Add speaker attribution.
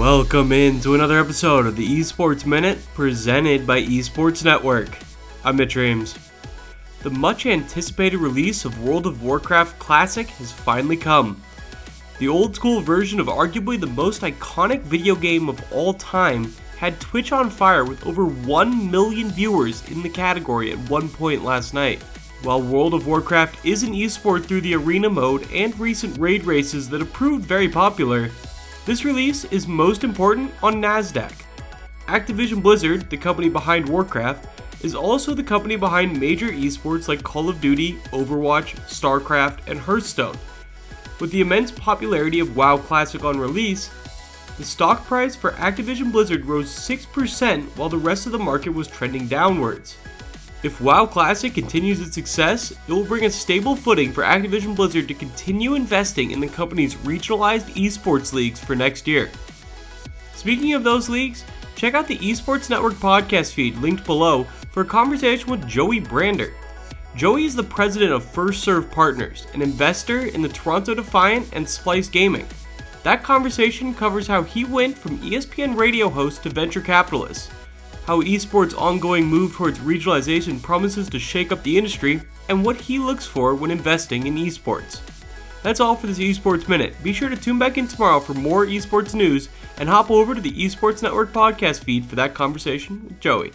Speaker 1: Welcome in to another episode of the Esports Minute presented by Esports Network. I'm Mitch Reames. The much anticipated release of World of Warcraft Classic has finally come. The old school version of arguably the most iconic video game of all time had Twitch on fire with over 1 million viewers in the category at one point last night. While World of Warcraft is an esport through the arena mode and recent raid races that have proved very popular, this release is most important on NASDAQ. Activision Blizzard, the company behind Warcraft, is also the company behind major esports like Call of Duty, Overwatch, StarCraft, and Hearthstone. With the immense popularity of WoW Classic on release, the stock price for Activision Blizzard rose 6% while the rest of the market was trending downwards. If WoW Classic continues its success, it will bring a stable footing for Activision Blizzard to continue investing in the company's regionalized esports leagues for next year. Speaking of those leagues, check out the Esports Network podcast feed linked below for a conversation with Joey Brander. Joey is the president of First Serve Partners, an investor in the Toronto Defiant and Splyce Gaming. That conversation covers how he went from ESPN radio host to venture capitalist, how esports' ongoing move towards regionalization promises to shake up the industry, and what he looks for when investing in esports. That's all for this Esports Minute. Be sure to tune back in tomorrow for more esports news and hop over to the Esports Network podcast feed for that conversation with Joey.